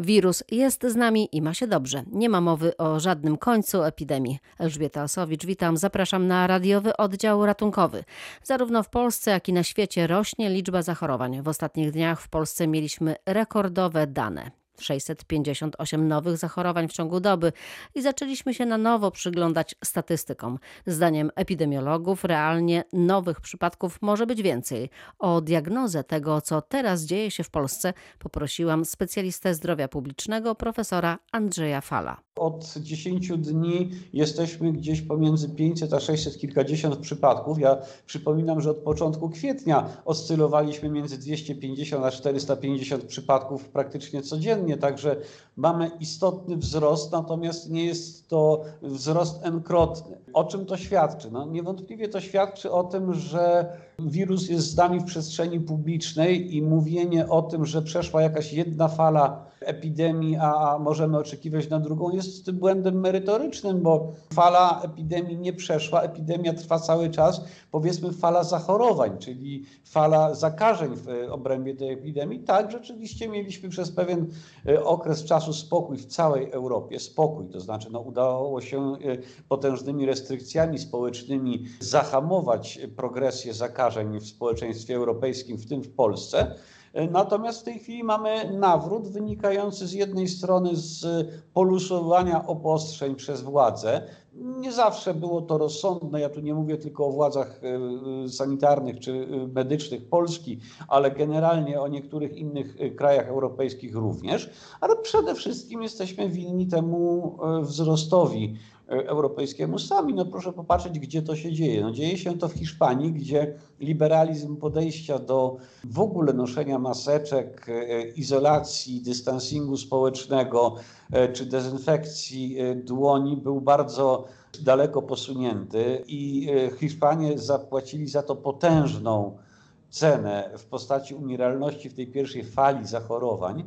Wirus jest z nami i ma się dobrze. Nie ma mowy o żadnym końcu epidemii. Elżbieta Osowicz, witam. Zapraszam na radiowy oddział ratunkowy. Zarówno w Polsce, jak i na świecie rośnie liczba zachorowań. W ostatnich dniach w Polsce mieliśmy rekordowe dane. 658 nowych zachorowań w ciągu doby i zaczęliśmy się na nowo przyglądać statystykom. Zdaniem epidemiologów realnie nowych przypadków może być więcej. O diagnozę tego, co teraz dzieje się w Polsce, poprosiłam specjalistę zdrowia publicznego, profesora Andrzeja Fala. Od 10 dni jesteśmy gdzieś pomiędzy 500 a 600 kilkadziesiąt przypadków. Ja przypominam, że od początku kwietnia oscylowaliśmy między 250 a 450 przypadków praktycznie codziennie, także mamy istotny wzrost, natomiast nie jest to wzrost n-krotny. O czym to świadczy? No, niewątpliwie to świadczy o tym, że wirus jest z nami w przestrzeni publicznej i mówienie o tym, że przeszła jakaś jedna fala epidemii, a możemy oczekiwać na drugą, jest błędem merytorycznym, bo fala epidemii nie przeszła, epidemia trwa cały czas, powiedzmy fala zachorowań, czyli fala zakażeń w obrębie tej epidemii. Tak, rzeczywiście mieliśmy przez pewien e, okres czasu spokój w całej Europie, spokój, to znaczy no, udało się e, potężnymi restrykcjami społecznymi zahamować progresję zakażeń w społeczeństwie europejskim, w tym w Polsce. Natomiast w tej chwili mamy nawrót wynikający z jednej strony z polusowania obostrzeń przez władze. Nie zawsze było to rozsądne. Ja tu nie mówię tylko o władzach e, sanitarnych czy medycznych Polski, ale generalnie o niektórych innych krajach europejskich również. Ale przede wszystkim jesteśmy winni temu e, wzrostowi europejskiemu sami. No proszę popatrzeć, gdzie to się dzieje. No dzieje się to w Hiszpanii, gdzie liberalizm podejścia do w ogóle noszenia maseczek, e, izolacji, dystansingu społecznego e, czy dezynfekcji e, dłoni był bardzo daleko posunięty i Hiszpanie zapłacili za to potężną cenę w postaci umieralności w tej pierwszej fali zachorowań.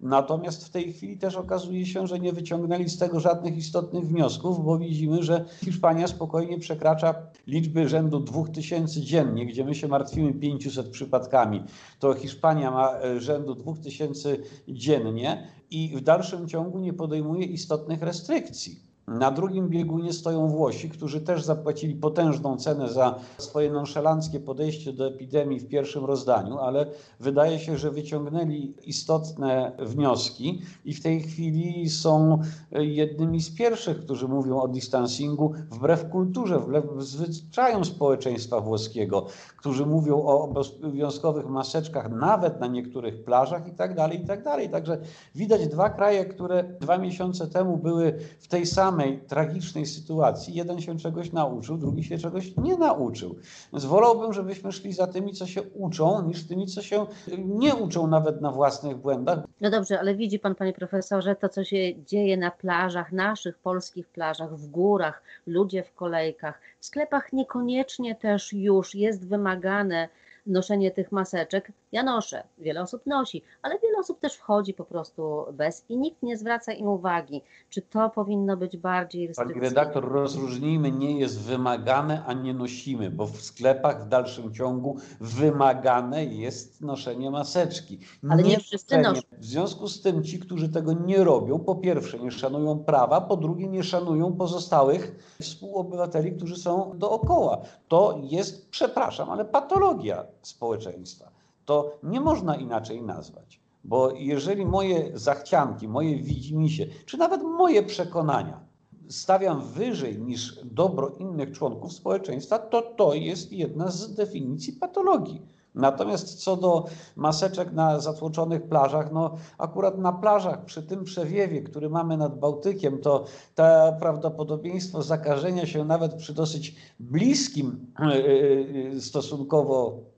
Natomiast w tej chwili też okazuje się, że nie wyciągnęli z tego żadnych istotnych wniosków, bo widzimy, że Hiszpania spokojnie przekracza liczby rzędu 2000 dziennie, gdzie my się martwimy 500 przypadkami. To Hiszpania ma e, rzędu 2000 dziennie i w dalszym ciągu nie podejmuje istotnych restrykcji. Na drugim biegunie stoją Włosi, którzy też zapłacili potężną cenę za swoje nonszalanckie podejście do epidemii w pierwszym rozdaniu, ale wydaje się, że wyciągnęli istotne wnioski i w tej chwili są jednymi z pierwszych, którzy mówią o distancingu wbrew kulturze, wbrew zwyczajom społeczeństwa włoskiego, którzy mówią o obowiązkowych maseczkach nawet na niektórych plażach i tak dalej, i tak dalej. Także widać dwa kraje, które dwa miesiące temu były w tej samej samej tragicznej sytuacji jeden się czegoś nauczył, drugi się czegoś nie nauczył. Więc wolałbym, żebyśmy szli za tymi, co się uczą, niż tymi, co się nie uczą nawet na własnych błędach. No dobrze, ale widzi pan, panie profesorze, to, co się dzieje na plażach, naszych polskich plażach, w górach, ludzie w kolejkach, w sklepach niekoniecznie też już jest wymagane noszenie tych maseczek. Ja noszę, wiele osób nosi, ale wiele osób też wchodzi po prostu bez i nikt nie zwraca im uwagi. Czy to powinno być bardziej restrykcyjne? Pani redaktor, rozróżnijmy, nie jest wymagane, a nie nosimy, bo w sklepach w dalszym ciągu wymagane jest noszenie maseczki. Ale nie, nie wszyscy noszą. W związku z tym ci, którzy tego nie robią, po pierwsze nie szanują prawa, po drugie nie szanują pozostałych współobywateli, którzy są dookoła. To jest, przepraszam, ale patologia społeczeństwa. To nie można inaczej nazwać. Bo jeżeli moje zachcianki, moje widzimisię, czy nawet moje przekonania stawiam wyżej niż dobro innych członków społeczeństwa, to to jest jedna z definicji patologii. Natomiast co do maseczek na zatłoczonych plażach, no akurat na plażach przy tym przewiewie, który mamy nad Bałtykiem, to to prawdopodobieństwo zakażenia się nawet przy dosyć bliskim e, e, stosunkowo Y, y,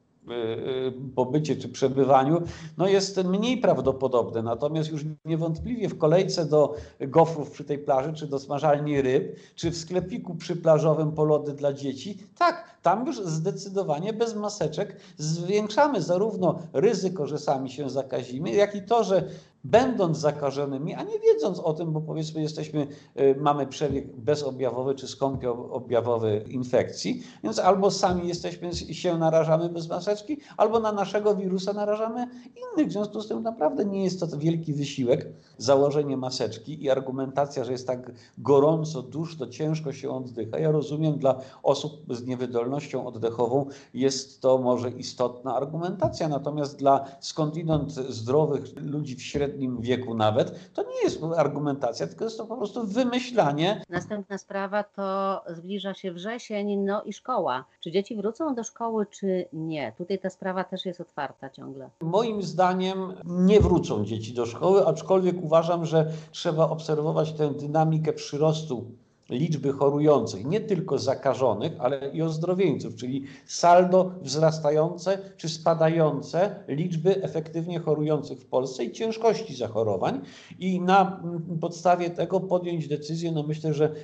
pobycie czy przebywaniu, no jest mniej prawdopodobne. Natomiast już niewątpliwie w kolejce do gofrów przy tej plaży, czy do smażalni ryb, czy w sklepiku przyplażowym po lody dla dzieci, tak, tam już zdecydowanie bez maseczek zwiększamy zarówno ryzyko, że sami się zakazimy, jak i to, że będąc zakażonymi, a nie wiedząc o tym, bo powiedzmy jesteśmy, y, mamy przebieg bezobjawowy czy skąpioobjawowy infekcji, więc albo sami jesteśmy, się narażamy bez maseczki, albo na naszego wirusa narażamy innych. W związku z tym naprawdę nie jest to wielki wysiłek założenie maseczki i argumentacja, że jest tak gorąco, duszno, ciężko się oddycha. Ja rozumiem, dla osób z niewydolnością oddechową jest to może istotna argumentacja, natomiast dla skądinąd zdrowych ludzi w średnim wieku nawet, to nie jest argumentacja, tylko jest to po prostu wymyślanie. Następna sprawa to zbliża się wrzesień, no i szkoła. Czy dzieci wrócą do szkoły, czy nie? Tutaj ta sprawa też jest otwarta ciągle. Moim zdaniem nie wrócą dzieci do szkoły, aczkolwiek uważam, że trzeba obserwować tę dynamikę przyrostu liczby chorujących, nie tylko zakażonych, ale i ozdrowieńców, czyli saldo wzrastające czy spadające liczby efektywnie chorujących w Polsce i ciężkości zachorowań. I na podstawie tego podjąć decyzję, no myślę, że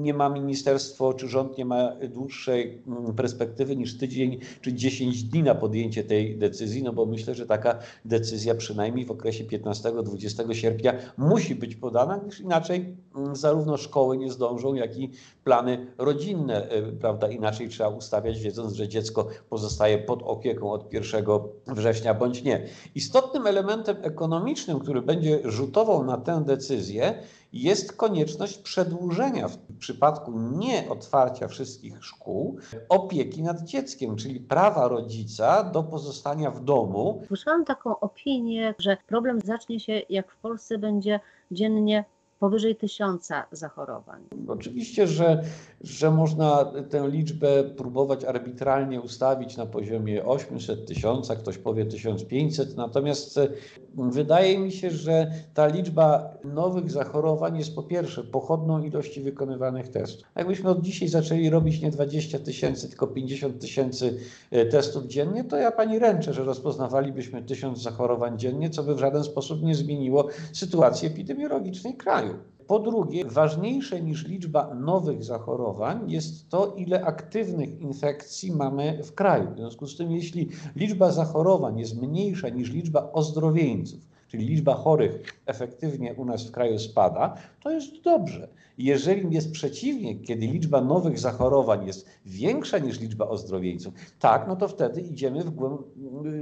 nie ma ministerstwo czy rząd nie ma dłuższej perspektywy niż tydzień czy 10 dni na podjęcie tej decyzji, no bo myślę, że taka decyzja przynajmniej w okresie 15-20 sierpnia musi być podana, gdyż inaczej zarówno szkoły nie zdążą, jak i plany rodzinne, e, prawda? Inaczej trzeba ustawiać, wiedząc, że dziecko pozostaje pod opieką od 1 września bądź nie. Istotnym elementem ekonomicznym, który będzie rzutował na tę decyzję, jest konieczność przedłużenia w przypadku nieotwarcia wszystkich szkół opieki nad dzieckiem, czyli prawa rodzica do pozostania w domu. Słyszałam taką opinię, że problem zacznie się, jak w Polsce będzie dziennie powyżej tysiąca zachorowań. Oczywiście, że, że można tę liczbę próbować arbitralnie ustawić na poziomie 800 tysiąca, ktoś powie 1500, natomiast e, wydaje mi się, że ta liczba nowych zachorowań jest po pierwsze pochodną ilości wykonywanych testów. Jakbyśmy od dzisiaj zaczęli robić nie 20 tysięcy, tylko 50 tysięcy e, testów dziennie, to ja pani ręczę, że rozpoznawalibyśmy tysiąc zachorowań dziennie, co by w żaden sposób nie zmieniło sytuacji epidemiologicznej kraju. Po drugie, ważniejsze niż liczba nowych zachorowań jest to, ile aktywnych infekcji mamy w kraju. W związku z tym, jeśli liczba zachorowań jest mniejsza niż liczba ozdrowieńców, czyli liczba chorych efektywnie u nas w kraju spada, to jest dobrze. Jeżeli jest przeciwnie, kiedy liczba nowych zachorowań jest większa niż liczba ozdrowieńców, tak, no to wtedy idziemy w, głęb,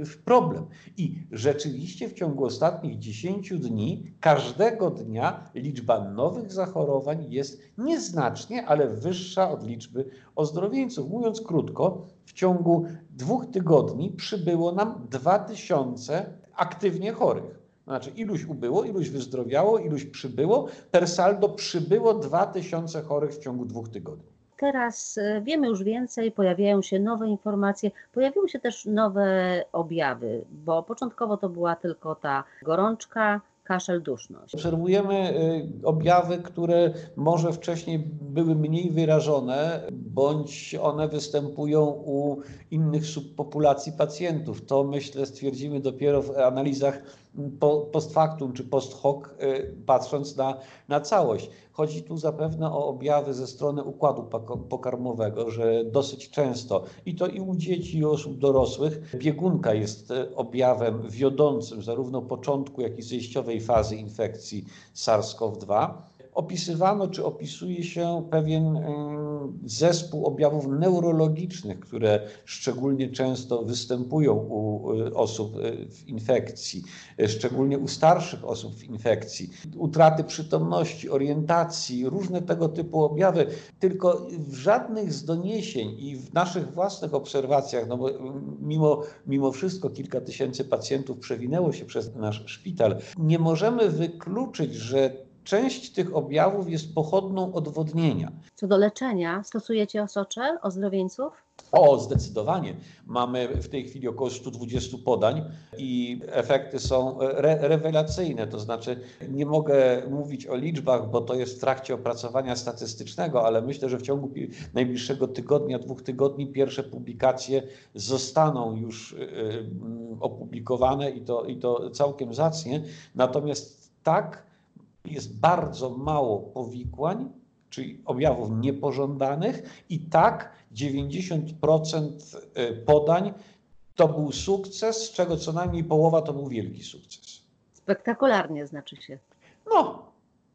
w problem. I rzeczywiście w ciągu ostatnich 10 dni, każdego dnia liczba nowych zachorowań jest nieznacznie, ale wyższa od liczby ozdrowieńców. Mówiąc krótko, w ciągu dwóch tygodni przybyło nam 2000 aktywnie chorych. Znaczy iluś ubyło, iluś wyzdrowiało, iluś przybyło. Per saldo przybyło 2000 chorych w ciągu dwóch tygodni. Teraz e, wiemy już więcej, pojawiają się nowe informacje, pojawiły się też nowe objawy, bo początkowo to była tylko ta gorączka, kaszel, duszność. Obserwujemy y, objawy, które może wcześniej były mniej wyrażone, bądź one występują u innych subpopulacji pacjentów. To myślę stwierdzimy dopiero w analizach post factum czy post hoc, y, patrząc na, na całość. Chodzi tu zapewne o objawy ze strony układu pokarmowego, że dosyć często i to i u dzieci, i u osób dorosłych biegunka jest y, objawem wiodącym zarówno początku, jak i zejściowej fazy infekcji SARS-CoV-2 opisywano czy opisuje się pewien zespół objawów neurologicznych, które szczególnie często występują u y, osób y, w infekcji, y, szczególnie u starszych osób w infekcji. Utraty przytomności, orientacji, różne tego typu objawy. Tylko w żadnych z doniesień i w naszych własnych obserwacjach, no bo mimo, mimo wszystko kilka tysięcy pacjentów przewinęło się przez nasz szpital, nie możemy wykluczyć, że część tych objawów jest pochodną odwodnienia. Co do leczenia, stosujecie osocze ozdrowieńców? O, zdecydowanie. Mamy w tej chwili około 120 podań i efekty są re rewelacyjne. To znaczy, nie mogę mówić o liczbach, bo to jest w trakcie opracowania statystycznego, ale myślę, że w ciągu najbliższego tygodnia, dwóch tygodni pierwsze publikacje zostaną już y, y, opublikowane i to, i to całkiem zacnie. Natomiast tak, jest bardzo mało powikłań, czyli objawów niepożądanych, i tak 90% y, podań to był sukces, z czego co najmniej połowa to był wielki sukces. Spektakularnie znaczy się. No,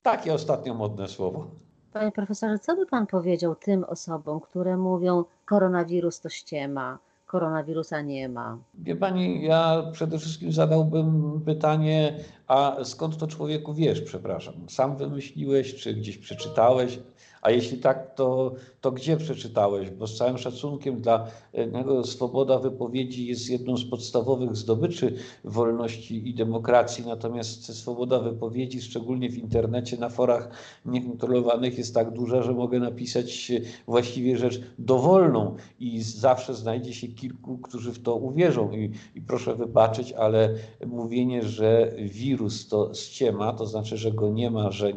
takie ostatnio modne słowo. Panie profesorze, co by pan powiedział tym osobom, które mówią, koronawirus to ściema, koronawirusa nie ma? Wie pani, ja przede wszystkim zadałbym pytanie, a skąd to człowieku wiesz, przepraszam? Sam wymyśliłeś, czy gdzieś przeczytałeś? A jeśli tak, to, to gdzie przeczytałeś? Bo z całym szacunkiem dla niego swoboda wypowiedzi jest jedną z podstawowych zdobyczy wolności i demokracji, natomiast swoboda wypowiedzi, szczególnie w internecie, na forach niekontrolowanych jest tak duża, że mogę napisać właściwie rzecz dowolną i zawsze znajdzie się kilku, którzy w to uwierzą. I, i proszę wybaczyć, ale mówienie, że wirus to ściema, to znaczy, że go nie ma, że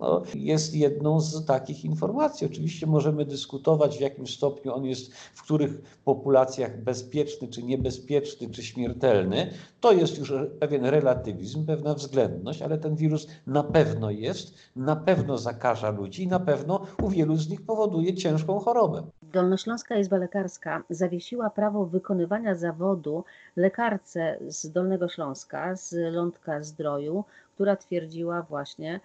no, jest jedną z takich informacji. Oczywiście możemy dyskutować, w jakim stopniu on jest w których populacjach bezpieczny, czy niebezpieczny, czy śmiertelny. To jest już pewien relatywizm, pewna względność, ale ten wirus na pewno jest, na pewno zakaża ludzi i na pewno u wielu z nich powoduje ciężką chorobę. Dolnośląska Izba Lekarska zawiesiła prawo wykonywania zawodu lekarce z Dolnego Śląska, z Lądka Zdroju, która twierdziła właśnie,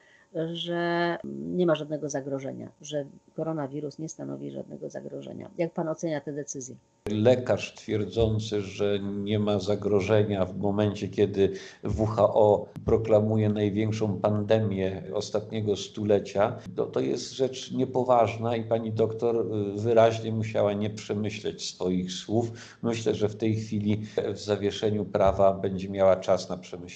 że nie ma żadnego zagrożenia, że koronawirus nie stanowi żadnego zagrożenia. Jak pan ocenia tę decyzję? Lekarz twierdzący, że nie ma zagrożenia w momencie, kiedy WHO proklamuje największą pandemię ostatniego stulecia, to, to jest rzecz niepoważna i pani doktor wyraźnie musiała nie przemyśleć swoich słów. Myślę, że w tej chwili w zawieszeniu prawa będzie miała czas na przemyślenie.